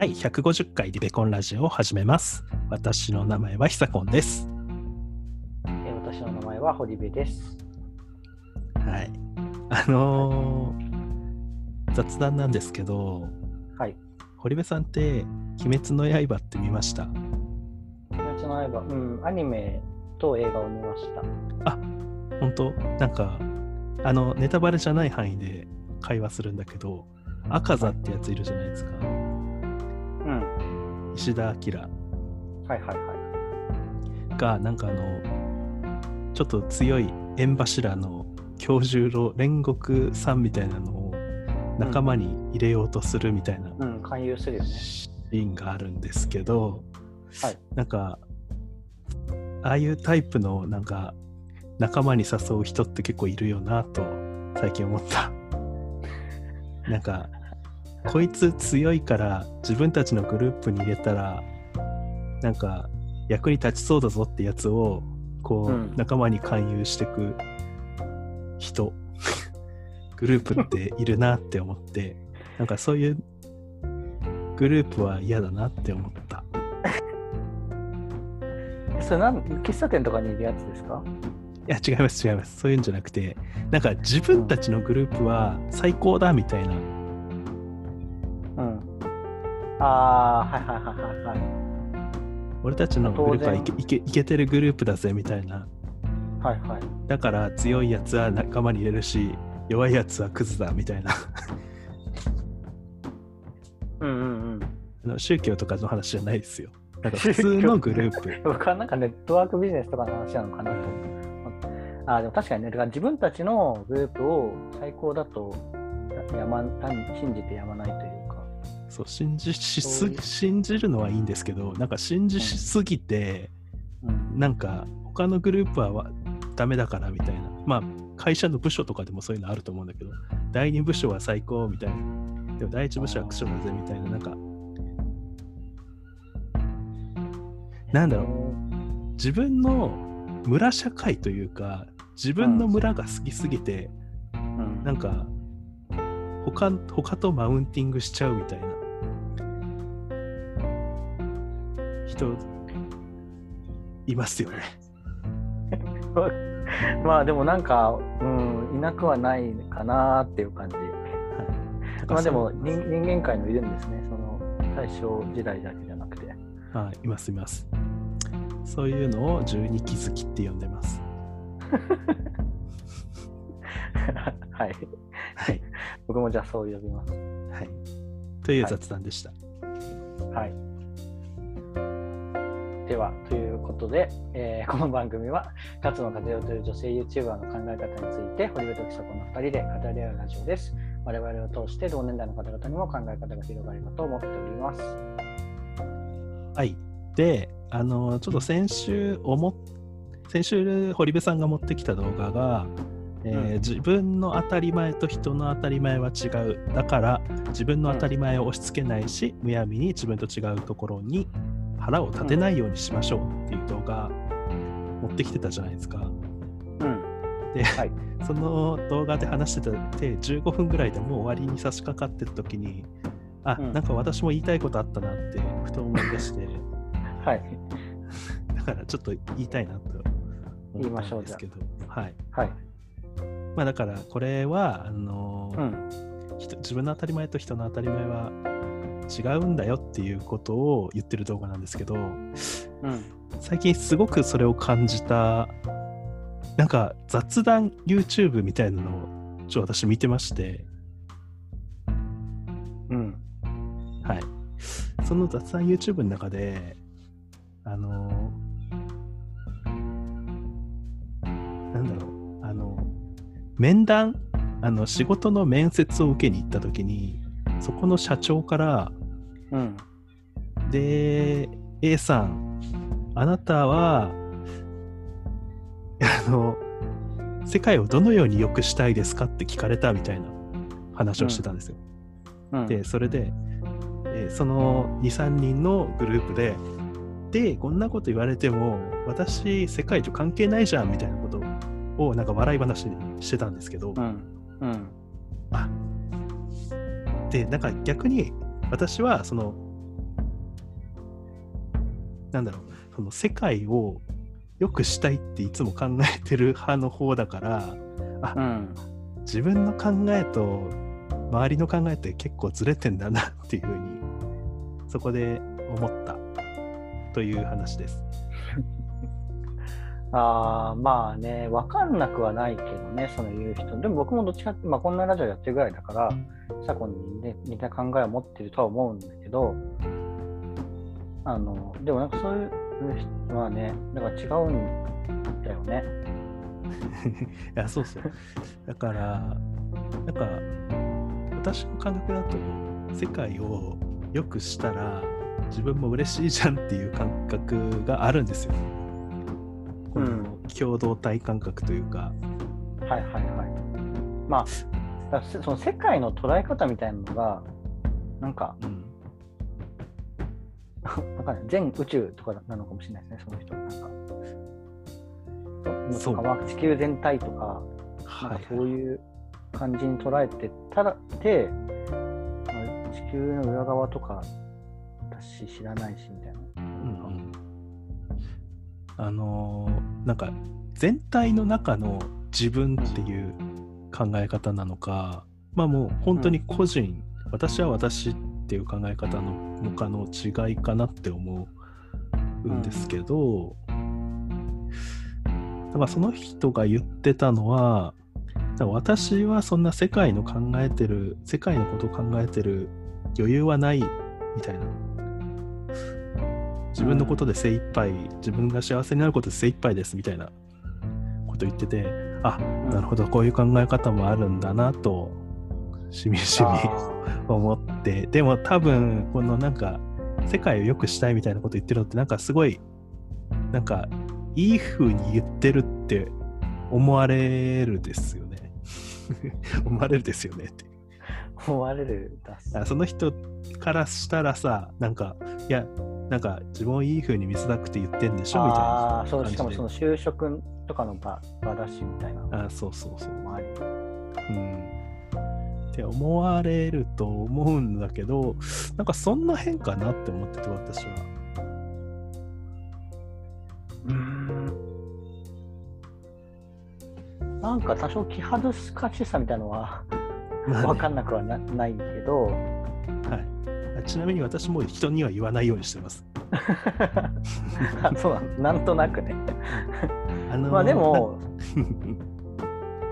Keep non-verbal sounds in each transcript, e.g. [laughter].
第150回リベコンラジオを始めます。私の名前はひさこんです。えー私の名前は堀部です。はい。あのー雑談なんですけど、はい。堀部さんって、鬼滅の刃って見ました？鬼滅の刃、うん、アニメと映画を見ました。本当？なんか、あの、ネタバレじゃない範囲で会話するんだけど、赤座ってやついるじゃないですか。うん。石田明はいはいはが、なんかあの、ちょっと強い縁柱の教授の煉獄さんみたいなのを仲間に入れようとするみたいな。い。うん、勧誘するよね。シーンがあるんですけど、はいなんかああいうタイプのなんか仲間に誘う人って結構いるよなと最近思ったなんかこいつ強いから自分たちのグループに入れたらなんか役に立ちそうだぞってやつをこう、うん仲間に勧誘してく人 [laughs] グループっているなって思ってなんかそういうグループは嫌だなって思った。え [laughs] それなん、喫茶店とかにいるやつですか？いや、違います、違います。そういうんじゃなくて、なんか自分たちのグループは最高だみたいな、うん。ああ、はいはいはいはいはい。俺たちのグループはいけいけいけてるグループだぜみたいな。はいはい。だから強いやつは仲間に入れるし、弱いやつはクズだみたいな。うんうんあの宗教とかの話じゃないですよ。なんか普通のグループ。うん。僕はなんかネットワークビジネスとかの話なのかなと思って。あーでも確かにね、だから自分たちのグループを最高だとやま信じてやまないというか。そう信じしすそういう信じるのはいいんですけど、なんか信じしすぎて、うん。なんか他のグループはわダメだからみたいな。まあ会社の部署とかでもそういうのあると思うんだけど、第二部署は最高みたいな。でも第一部署はクソだぜみたいな。なんか、なんだろう、自分の村社会というか、自分の村が好きすぎて、うん。なんか、他他とマウンティングしちゃうみたいな人いますよね。[laughs] まあでもなんか、うん、いなくはないかなっていう感じ。はいまあでも人人間界もいるんですね、その大正時代だけじゃなくて。はい、いますいます。そういうのを十二気づきって呼んでます。[laughs] はい。はい。僕もじゃあそう呼びます。はい。という雑談でした。はい。では、ということで、えーこの番組は、勝野和代という女性 YouTuber の考え方について、堀部と久子の2人で語り合うラジオです。我々を通して同年代の方々にも考え方が広がればと思っております。はい。で、あの、ちょっと先週思っ、先週、堀部さんが持ってきた動画が、えーうん自分の当たり前と人の当たり前は違う。だから、自分の当たり前を押し付けないし、むやみに自分と違うところに腹を立てないようにしましょうっていう動画、持ってきてたじゃないですか。うん。で、はい。[laughs] その動画で話してたって15分ぐらいでもう終わりに差し掛かってる時にあ、うんなんか私も言いたいことあったなってふと思い出して [laughs] はい。[laughs] だからちょっと言いたいなと言い思っましたょうんですけどはいはい。まあだからこれはあのーうん。人自分の当たり前と人の当たり前は違うんだよっていうことを言ってる動画なんですけどうん。最近すごくそれを感じたなんか雑談 YouTube みたいなのをちょっと私見てましてうん。はい。その雑談 YouTube の中で、あの面談、あの、仕事の面接を受けに行った時に、そこの社長から、うん。で、A さん、あなたは、あの、世界をどのように良くしたいですかって聞かれたみたいな話をしてたんですよ。うん。で、それで、えーその2、3人のグループで、で、こんなこと言われても、私、世界と関係ないじゃんみたいなことを、なんか笑い話にしてたんですけど、うん。うん。あで、なんか逆に、私は、その、なんだろうその世界を良くしたいっていつも考えてる派の方だからあ、うん。自分の考えと周りの考えって結構ずれてんだなっていうふうにそこで思ったという話です。あ、まあね、わかんなくはないけどね、その言う人。でも僕もどっちかって、まあこんなラジオやってるぐらいだから、サコにね、似た考えを持ってるとは思うんだけど、あの、でもなんかそういう人はね、だか違うんだよね。[laughs] いやそうそうだからなんか私の感覚だと世界を良くしたら自分も嬉しいじゃんっていう感覚があるんですよ。この共同体感覚というか。はいはいはい。まあ、だその世界の捉え方みたいなのが、なんか、うん [laughs] なんかね、全宇宙とかなのかもしれないですね、その人。なんかそうとかまあ地球全体とか、なんはいかそういう感じに捉えてたらで、まあ地球の裏側とか私知らないしみたいな。うんうんあのなんか全体の中の自分っていう考え方なのかまあもう本当に個人、私は私っていう考え方ののかの違いかなって思うんですけど、だからその人が言ってたのは私はそんな世界の考えてる世界のことを考えてる余裕はないみたいな。自分のことで精一杯、自分が幸せになることで精一杯ですみたいなこと言っててあなるほどこういう考え方もあるんだなとしみじみあ [laughs] 思って。でも多分このなんか世界を良くしたいみたいなこと言ってるのってなんかすごいなんかいい風に言ってるって思われるですよね。[laughs] 思われるですよねって。ー思われるだ。その人からしたらさなんかいやなんか自分をいい風に見せたくて言ってんでしょ？みたいなああそうしかもその就職とかの場場だしみたいな。のあそうそうそう。うん。って思われると思うんだけどなんかそんな変かなって思ってて私は。なんか多少気恥ずかしさみたいなのは分かんなくはなないけど、はい、ちなみに私も人には言わないようにしてます。あ [laughs] そうなのなんとなくね。あのーまあでも、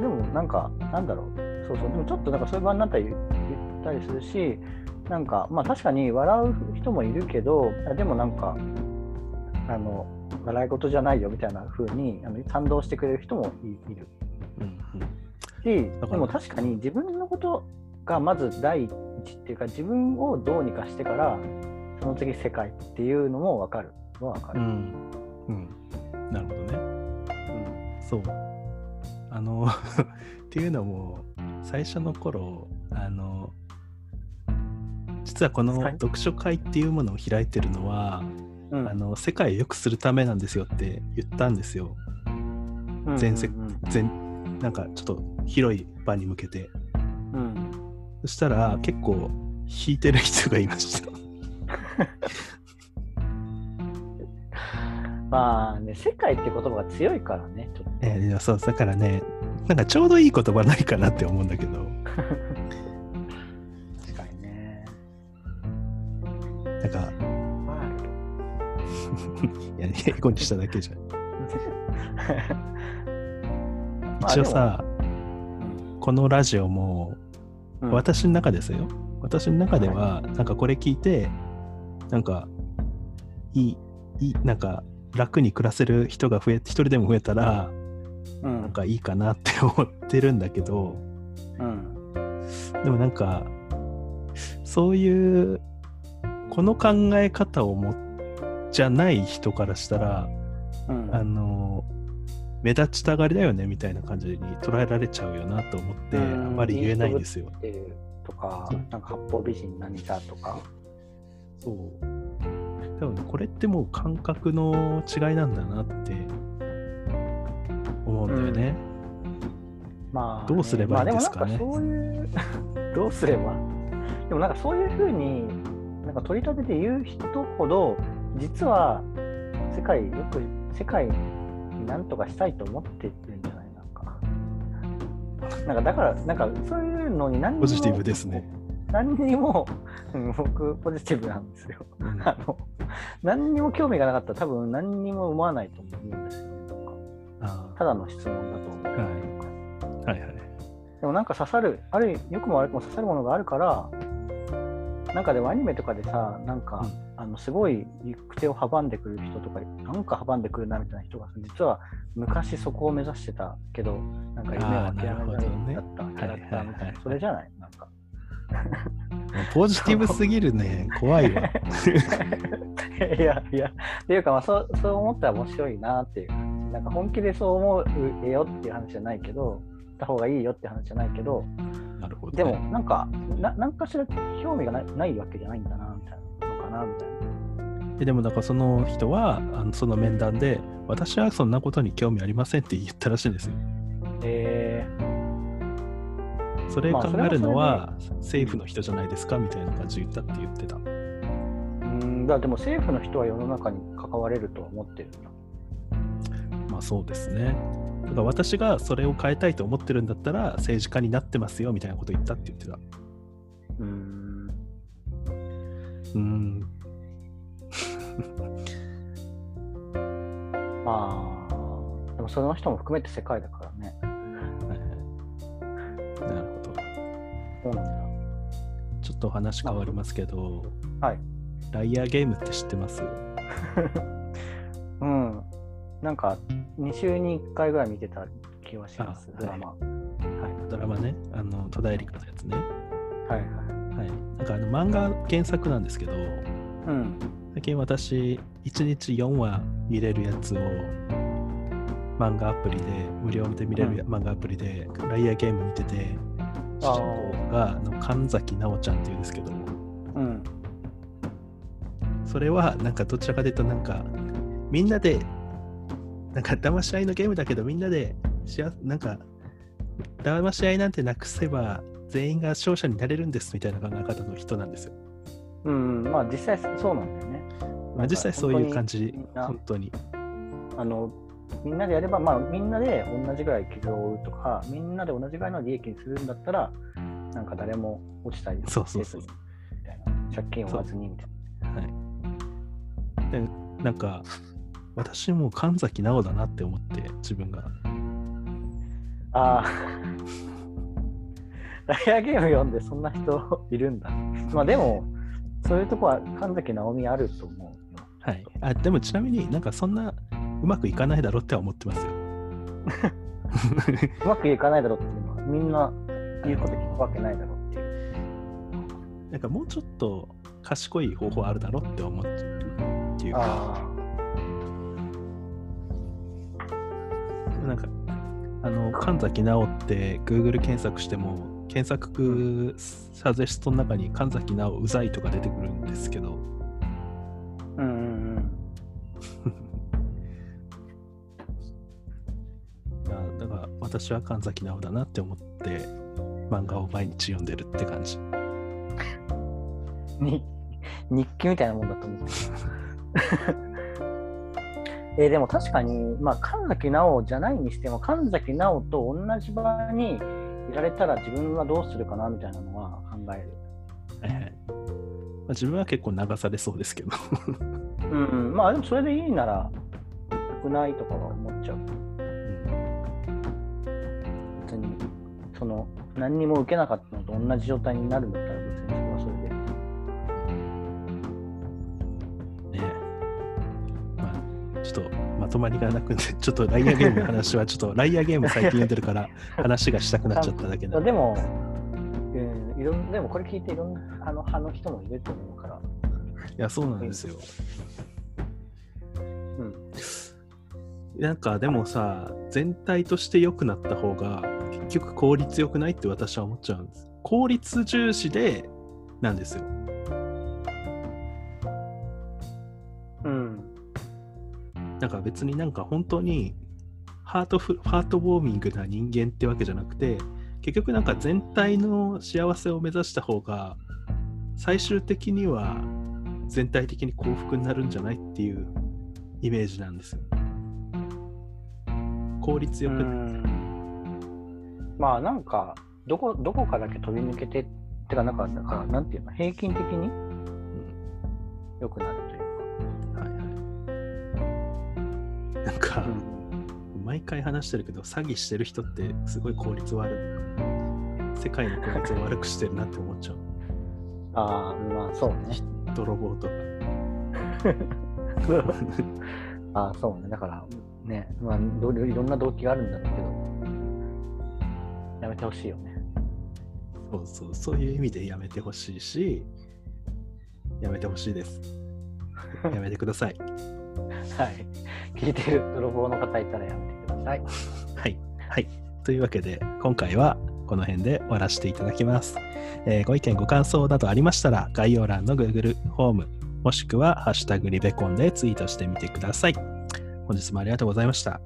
なでもなんか、なんだろう、そうそう、でもちょっとなんかそういう場になったら言言ったりするし、なんか、まあ確かに笑う人もいるけど、あでもなんか、あの、笑い事じゃないよみたいな風にあに賛同してくれる人もいいる。うんうん。し、でも確かに自分のことがまず第一っていうか、自分をどうにかしてから、その次世界っていうのも分かるは分かる。うんうんなるほどね。うんそう。あの [laughs] っていうのも最初の頃あの実はこのはい読書会っていうものを開いてるのは、うんあの世界を良くするためなんですよって言ったんですよ。うん全世うん全なんかちょっと広い場に向けて。うんそしたら結構引いてる人がいました。[laughs] まあね、世界って言葉が強いからね、ちょっと。えーいやそうだからねなんかちょうどいい言葉ないかなって思うんだけど [laughs] 確かにね。なんか [laughs] いや英語にしただけじゃん一応さ、このラジオもうん。私の中ですよ。私の中ではなんかこれ聞いてなんかいいいいなんか楽に暮らせる人が増え一人でも増えたらうん。なんかいいかなって思ってるんだけどうん。でもなんかそういうこの考え方をもじゃない人からしたらうん。あの目立ちたがりだよねみたいな感じに捉えられちゃうよなと思ってあうんんまり言えないんですよ。とかなんか八方美人何かとか。そう。多分これってもう感覚の違いなんだなって思うんだよね。まあ、どうすればいいんですかねまあ、でもなんかそういう、[laughs] どうすれば？でもなんかそういうふうに、なんか取り立てて言う人ほど、実は世界よく世界になんとかしたいと思ってるんじゃないなんか。なんかだからなんかそういうのに何にもポジティブですね。何にもうん僕ポジティブなんですよ。うん。あの何にも興味がなかったら多分何にも思わないと思うんですよ。ねただの質問だと思う、はい。はいはい。でもなんか刺さるある良くも悪くも刺さるものがあるからなんかでもアニメとかでさなんか、あのすごい行く手を阻んでくる人とかなんか阻んでくるなみたいな人が実は昔そこを目指してたけどなんか夢を諦めなかったキャラクターみたいないそれじゃないなんかポジティブすぎるね。怖いわ。[laughs] いやいやっていうかまあそうそう思ったら面白いなっていうなんか本気でそう思うよっていう話じゃないけどた方がいいよって話じゃないけどなるほど、でもね。なんかななんかしら興味がないないわけじゃないんだななみたいなえでもなんかその人はあのその面談で私はそんなことに興味ありませんって言ったらしいんですよ。えそれ考まあそれはえるのは政府の人じゃないですかみたいな感じで言ったって言ってた。ー、うんだでも政府の人は世の中に関われるとは思ってるんだまあそうですね。だから私がそれを変えたいと思ってるんだったら政治家になってますよみたいなこと言ったって言ってた。うーんうーん。まあでもその人も含めて世界だからね。はいはいなるほど。そうなんだちょっと話変わりますけど、はい。ライアーゲームって知ってます？[laughs] うん。なんか2週に1回ぐらい見てた気はします。あドラマ、はい、ドラマね、あの戸田恵梨香のやつね。はいはいはい。なんかあの漫画原作なんですけど、うん。最近私、1日4話見れるやつを漫画アプリで、無料で見れるや漫画アプリで、ライアーゲーム見てて、主人公があの神崎直ちゃんっていうんですけど、うん。それはなんかどちらかというと、なんかみんなで、なんか騙し合いのゲームだけど、みんなでしあ、なんか騙し合いなんてなくせば、全員が勝者になれるんですみたいな考え方の人なんですよ。うんまあ実際そうなんだよねまあ、実際そういう感じ本当に。あのみんなでやれば、まあ、みんなで同じぐらい傷を負うとか、みんなで同じぐらいの利益にするんだったら、なんか誰も落ちたりそうそうそうせずにみたいな、借金を負わずにみたいはい。で、なんか、私も神崎直だなって思って、自分が。な。ああ、ライアーゲーム読んでそんな人 [laughs] いるんだ。まあでも、そういうとこは神崎直美あると思うよ。はい。あ、でもちなみになんかそんなうまくいかないだろうっては思ってますよ。[laughs] うまくいかないだろうっていうのは、みんな言うこと聞くわけないだろうっていう。なんかもうちょっと賢い方法あるだろうって思っっていうか、あなんか、あの、神崎直って Google 検索しても、検索サジェストの中に神崎直うざいとか出てくるんですけど、あ、うんうんうん。[laughs] だから私は神崎直だなって思って漫画を毎日読んでるって感じ。に日記みたいなもんだと思う。えーでも確かに、まあ、神崎直じゃないにしても、神崎直と同じ場にいられたら自分はどうするかなみたいなのは考える。はいはいまあ、自分は結構流されそうですけど。うん、うん、まあでもそれでいいなら、よくないとかは思っちゃう。別に、その、何にも受けなかったのと同じ状態になるんだったらとまりがなくて、ちょっとライアーゲームの話は、ちょっとライアーゲーム最近読んでるから [laughs] 話がしたくなっちゃっただけで。でも、うん、いろんでもこれ聞いていろんなあの派の人もいると思うから。いや、そうなんですよ。うん。なんかでもさ、全体として良くなった方が、結局効率良くないって私は思っちゃうんです。効率重視で、なんですよ。なんか別になんか本当にハートフハートウォーミングな人間ってわけじゃなくて結局なんか全体の幸せを目指した方が最終的には全体的に幸福になるんじゃないっていうイメージなんですよ。効率よく、うん。まあなんかどこどこかだけ飛び抜けてってかなんかなんかなんていうの？平均的に？良くなるというなんか、毎回話してるけど、詐欺してる人ってすごい効率悪い。世界の効率を悪くしてるなって思っちゃう。ああまあそうね。泥棒とか。[laughs] ああそうねだからねまあどいろんな動機があるんだろうけどやめてほしいよね。そうそう、そういう意味でやめてほしいし、やめてほしいです。やめてください。はい。聞いてる泥棒の方いたらやめてください。はい。はい。というわけで、今回はこの辺で終わらせていただきます。えーご意見、ご感想などありましたら、概要欄の Google フォーム、もしくは、ハッシュタグリベコンでツイートしてみてください。本日もありがとうございました。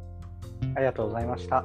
ありがとうございました。